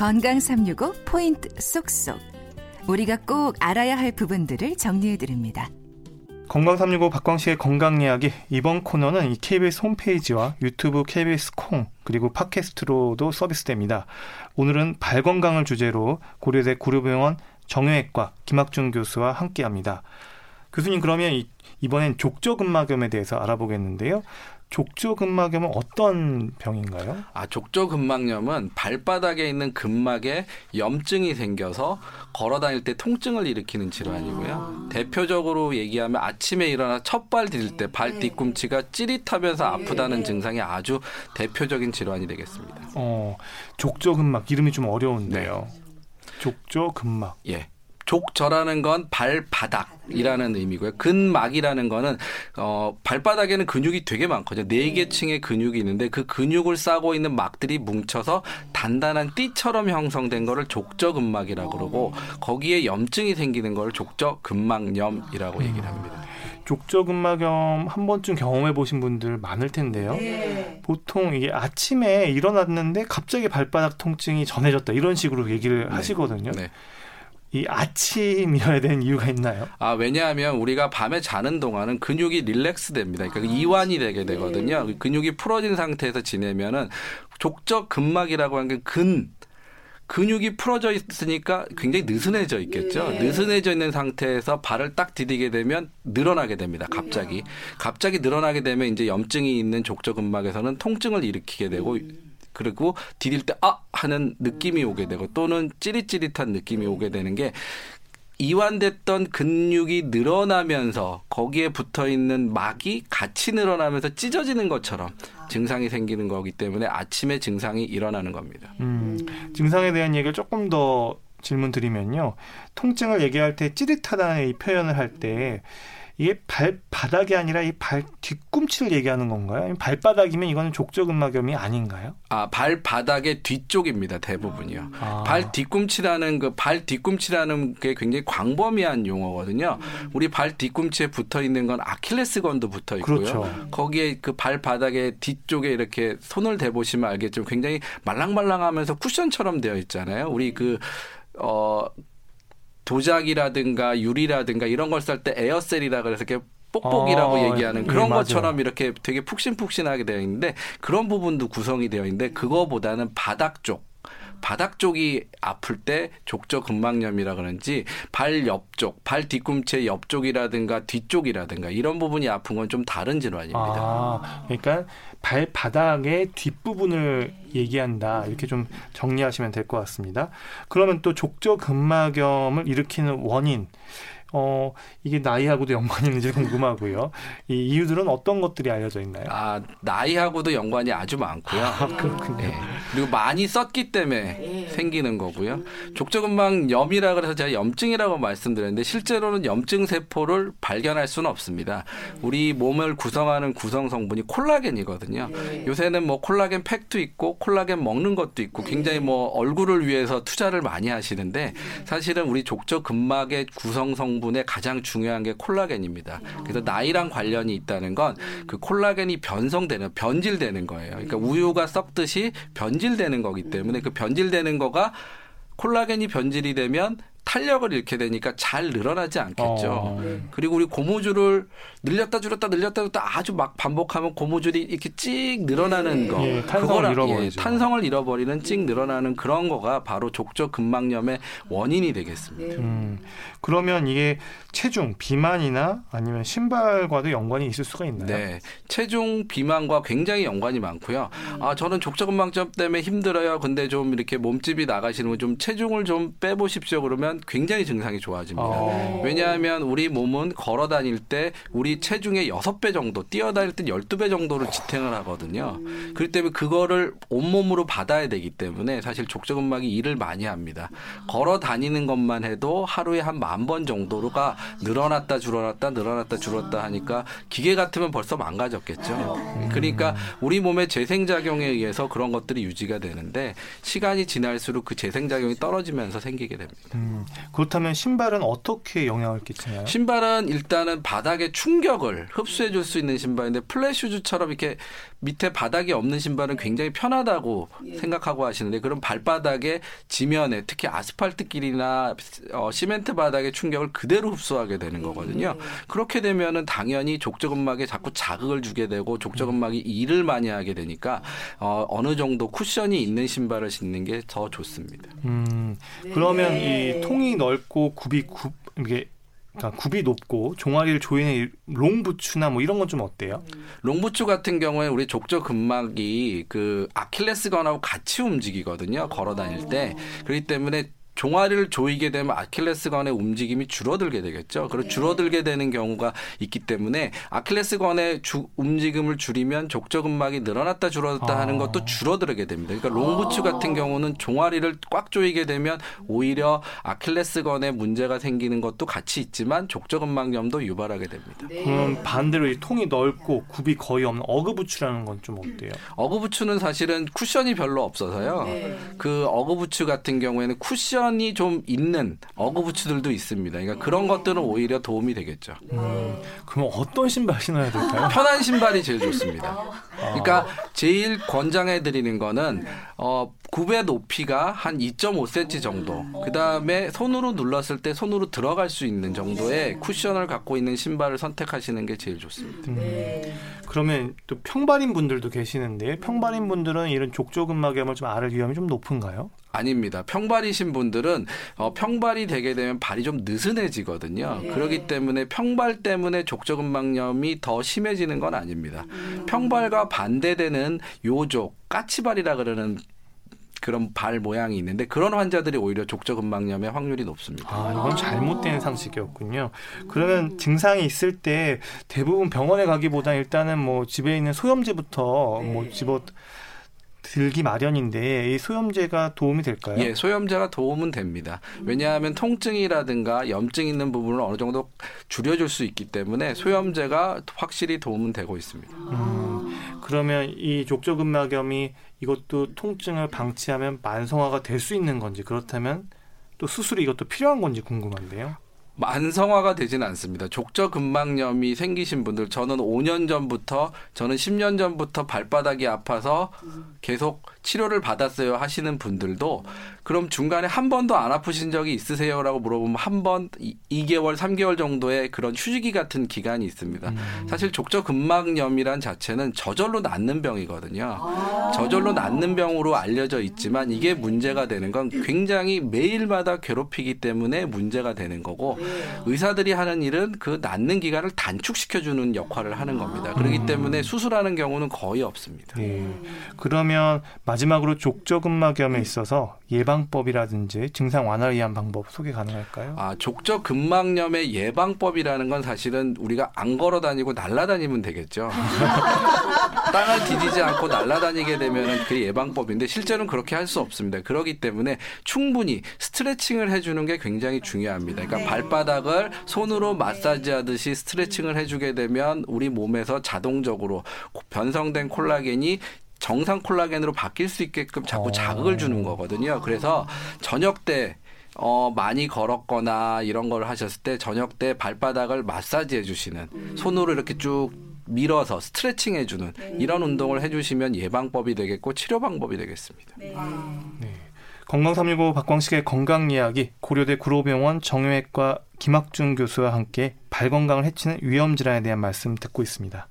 건강 365 포인트 쏙쏙. 우리가 꼭 알아야 할 부분들을 정리해 드립니다. 건강 365 박광식의 건강 이야기 이번 코너는 이 KBS 홈페이지와 유튜브 KBS 콩 그리고 팟캐스트로도 서비스됩니다. 오늘은 발 건강을 주제로 고려대 구류병원 정형외과 김학준 교수와 함께합니다. 교수님 그러면 이번엔 족저근막염에 대해서 알아보겠는데요. 족저근막염은 어떤 병인가요? 아, 족저근막염은 발바닥에 있는 근막에 염증이 생겨서 걸어 다닐 때 통증을 일으키는 질환이고요. 아. 대표적으로 얘기하면 아침에 일어나 첫발 디딜 때발 네. 뒤꿈치가 찌릿하면서 아프다는 네. 증상이 아주 대표적인 질환이 되겠습니다. 어, 족저근막 이름이 좀 어려운데요. 네. 족저 근막. 예. 족저라는 건 발바닥이라는 의미고요. 근막이라는 거는 어 발바닥에는 근육이 되게 많거든요. 네 개 층의 근육이 있는데 그 근육을 싸고 있는 막들이 뭉쳐서 단단한 띠처럼 형성된 거를 족저근막이라고 그러고 거기에 염증이 생기는 걸 족저근막염이라고 얘기를 합니다. 족저근막염 한 번쯤 경험해 보신 분들 많을 텐데요. 네. 보통 이게 아침에 일어났는데 갑자기 발바닥 통증이 전해졌다 이런 식으로 얘기를 네. 하시거든요. 네. 이 아침이어야 되는 이유가 있나요? 아 왜냐하면 우리가 밤에 자는 동안은 근육이 릴렉스 됩니다. 그러니까 아, 이완이 되게 되거든요. 네. 근육이 풀어진 상태에서 지내면은 족적 근막이라고 하는 게 근 근육이 풀어져 있으니까 굉장히 느슨해져 있겠죠. 네. 느슨해져 있는 상태에서 발을 딱 디디게 되면 늘어나게 됩니다. 갑자기. 네. 갑자기 늘어나게 되면 이제 염증이 있는 족저근막에서는 통증을 일으키게 되고 음. 그리고 디딜 때 아 하는 느낌이 오게 되고 또는 찌릿찌릿한 느낌이 오게 되는 게 이완됐던 근육이 늘어나면서 거기에 붙어 있는 막이 같이 늘어나면서 찢어지는 것처럼 증상이 생기는 거기 때문에 아침에 증상이 일어나는 겁니다. 음, 증상에 대한 얘기를 조금 더 질문 드리면요. 통증을 얘기할 때 찌릿하다는 이 표현을 할 때 이게 발바닥이 아니라 이 발 뒤꿈치를 얘기하는 건가요? 발바닥이면 이거는 족저근막염이 아닌가요? 아, 발바닥의 뒤쪽입니다. 대부분이요. 아. 발 뒤꿈치라는 그 발 뒤꿈치라는 게 굉장히 광범위한 용어거든요. 우리 발 뒤꿈치에 붙어 있는 건 아킬레스건도 붙어 있고요. 그렇죠. 거기에 그 발바닥의 뒤쪽에 이렇게 손을 대 보시면 알겠지만 굉장히 말랑말랑하면서 쿠션처럼 되어 있잖아요. 우리 그 어, 도자기라든가 유리라든가 이런 걸 쌀 때 에어셀이라 그래서 이렇게 뽁뽁이라고 어, 얘기하는 그런 예, 것처럼 이렇게 되게 푹신푹신하게 되어 있는데 그런 부분도 구성이 되어 있는데 그거보다는 바닥 쪽 바닥 쪽이 아플 때 족저 근막염이라 그런지 발 옆쪽, 발 뒤꿈치 옆쪽이라든가 뒤쪽이라든가 이런 부분이 아픈 건 좀 다른 질환입니다. 아, 그러니까 발바닥의 뒷부분을 얘기한다. 이렇게 좀 정리하시면 될 것 같습니다. 그러면 또 족저 근막염을 일으키는 원인 어, 이게 나이하고도 연관이 있는지 궁금하고요. 이 이유들은 어떤 것들이 알려져 있나요? 아, 나이하고도 연관이 아주 많고요. 아, 그렇군요. 네. 그리고 많이 썼기 때문에 네. 생기는 거고요. 족저근막 염이라 그래서 제가 염증이라고 말씀드렸는데 실제로는 염증 세포를 발견할 수는 없습니다. 우리 몸을 구성하는 구성 성분이 콜라겐이거든요. 네. 요새는 뭐 콜라겐 팩도 있고 콜라겐 먹는 것도 있고 굉장히 뭐 얼굴을 위해서 투자를 많이 하시는데 사실은 우리 족저근막의 구성 성분 성분의 가장 중요한 게 콜라겐입니다. 그래서 나이랑 관련이 있다는 건 그 콜라겐이 변성되는 변질되는 거예요. 그러니까 우유가 썩듯이 변질되는 거기 때문에 그 변질되는 거가 콜라겐이 변질이 되면 탄력을 잃게 되니까 잘 늘어나지 않겠죠. 어, 네. 그리고 우리 고무줄을 늘렸다 줄였다 늘렸다 줄였다 아주 막 반복하면 고무줄이 이렇게 찍 늘어나는 거. 예, 탄성을 잃어버리죠. 예, 탄성을 잃어버리는 찍 늘어나는 그런 거가 바로 족저 근막염의 원인이 되겠습니다. 음, 그러면 이게 체중 비만이나 아니면 신발과도 연관이 있을 수가 있나요? 네. 체중 비만과 굉장히 연관이 많고요. 아, 저는 족저 근막염 때문에 힘들어요. 근데 좀 이렇게 몸집이 나가시는 분 좀 체중을 좀 빼보십시오. 그러면 굉장히 증상이 좋아집니다. 아. 왜냐하면 우리 몸은 걸어 다닐 때 우리 체중의 여섯 배 정도, 뛰어다닐 때 열두 배 정도를 지탱을 하거든요. 음. 그렇기 때문에 그거를 온몸으로 받아야 되기 때문에 사실 족저근막이 일을 많이 합니다. 걸어 다니는 것만 해도 하루에 한 만 번 정도가 늘어났다 줄어났다 늘어났다 줄었다 하니까 기계 같으면 벌써 망가졌겠죠. 그러니까 우리 몸의 재생작용에 의해서 그런 것들이 유지가 되는데 시간이 지날수록 그 재생작용이 떨어지면서 생기게 됩니다. 음. 음, 그렇다면 신발은 어떻게 영향을 끼치나요? 신발은 일단은 바닥의 충격을 흡수해 줄 수 있는 신발인데 플랫슈즈처럼 이렇게 밑에 바닥이 없는 신발은 굉장히 편하다고 예. 생각하고 하시는데 그럼 발바닥에 지면에 특히 아스팔트 길이나 어, 시멘트 바닥의 충격을 그대로 흡수 하게 되는 거거든요. 예. 그렇게 되면은 당연히 족저근막에 자꾸 자극을 주게 되고 족저근막이 일을 많이 하게 되니까 어, 어느 정도 쿠션이 있는 신발을 신는 게 더 좋습니다. 음, 그러면 네. 이 통이 넓고 굽이 굽 이게 그러니까 굽이 높고 종아리를 조이는 롱부츠나 뭐 이런 건 좀 어때요? 롱부츠 같은 경우에 우리 족저 근막이 그 아킬레스건하고 같이 움직이거든요. 걸어 다닐 때. 그렇기 때문에 종아리를 조이게 되면 아킬레스건의 움직임이 줄어들게 되겠죠. 그리고 네. 줄어들게 되는 경우가 있기 때문에 아킬레스건의 주, 움직임을 줄이면 족저근막이 늘어났다 줄어들었다 아. 하는 것도 줄어들게 됩니다. 그러니까 롱부츠 같은 경우는 종아리를 꽉 조이게 되면 오히려 아킬레스건에 문제가 생기는 것도 같이 있지만 족저근막염도 유발하게 됩니다. 네. 그럼 반대로 이 통이 넓고 굽이 거의 없는 어그부츠라는 건 좀 어때요? 어그부츠는 사실은 쿠션이 별로 없어서요. 네. 그 어그부츠 같은 경우에는 쿠션 텐션이 좀 있는 어그부츠들도 있습니다. 그러니까 그런 것들은 오히려 도움이 되겠죠. 음, 그럼 어떤 신발 신어야 될까요? 편한 신발이 제일 좋습니다. 그러니까 제일 권장해 드리는 거는 어 굽의 높이가 한 2.5cm 정도. 그 다음에 손으로 눌렀을 때 손으로 들어갈 수 있는 정도의 쿠션을 갖고 있는 신발을 선택하시는 게 제일 좋습니다. 음, 그러면 또 평발인 분들도 계시는데 평발인 분들은 이런 족저근막염을 좀 앓을 위험이 좀 높은가요? 아닙니다. 평발이신 분들은 어, 평발이 되게 되면 발이 좀 느슨해지거든요. 네. 그렇기 때문에 평발 때문에 족저근막염이 더 심해지는 건 아닙니다. 음. 평발과 반대되는 요족, 까치발이라 그러는 그런 발 모양이 있는데 그런 환자들이 오히려 족저근막염의 확률이 높습니다. 아, 이건 잘못된 상식이었군요. 그러면 증상이 있을 때 대부분 병원에 가기보다 일단은 뭐 집에 있는 소염제부터 뭐 집어 들기 마련인데 이 소염제가 도움이 될까요? 예, 소염제가 도움은 됩니다. 왜냐하면 통증이라든가 염증 있는 부분을 어느 정도 줄여줄 수 있기 때문에 소염제가 확실히 도움은 되고 있습니다. 음, 그러면 이 족저근막염이 이것도 통증을 방치하면 만성화가 될 수 있는 건지 그렇다면 또 수술이 이것도 필요한 건지 궁금한데요. 만성화가 되지는 않습니다. 족저근막염이 생기신 분들 저는 5년 전부터 저는 10년 전부터 발바닥이 아파서 계속 치료를 받았어요 하시는 분들도 그럼 중간에 한 번도 안 아프신 적이 있으세요라고 물어보면 한 번 2개월, 3개월 정도의 그런 휴지기 같은 기간이 있습니다. 음. 사실 족저근막염이란 자체는 저절로 낫는 병이거든요. 아. 저절로 낫는 병으로 알려져 있지만 이게 문제가 되는 건 굉장히 매일마다 괴롭히기 때문에 문제가 되는 거고 네. 의사들이 하는 일은 그 낫는 기간을 단축시켜 주는 역할을 하는 겁니다. 그렇기 음. 때문에 수술하는 경우는 거의 없습니다. 네. 그러면 마지막으로 족저근막염에 있어서 예방법이라든지 증상 완화를 위한 방법 소개 가능할까요? 아, 족저근막염의 예방법이라는 건 사실은 우리가 안 걸어 다니고 날아다니면 되겠죠. 땅을 디디지 않고 날아다니게 되면 그게 예방법인데 실제로는 그렇게 할 수 없습니다. 그렇기 때문에 충분히 스트레칭을 해주는 게 굉장히 중요합니다. 그러니까 네. 발바닥을 손으로 마사지하듯이 스트레칭을 해주게 되면 우리 몸에서 자동적으로 변성된 콜라겐이 정상 콜라겐으로 바뀔 수 있게끔 자꾸 어. 자극을 주는 거거든요. 그래서 저녁 때 어, 많이 걸었거나 이런 걸 하셨을 때 저녁 때 발바닥을 마사지 해주시는 음. 손으로 이렇게 쭉 밀어서 스트레칭 해주는 네. 이런 운동을 해주시면 예방법이 되겠고 치료 방법이 되겠습니다. 네. 네. 건강 365 박광식의 건강 이야기 고려대 구로병원 정형외과 김학준 교수와 함께 발 건강을 해치는 위험 질환에 대한 말씀 듣고 있습니다.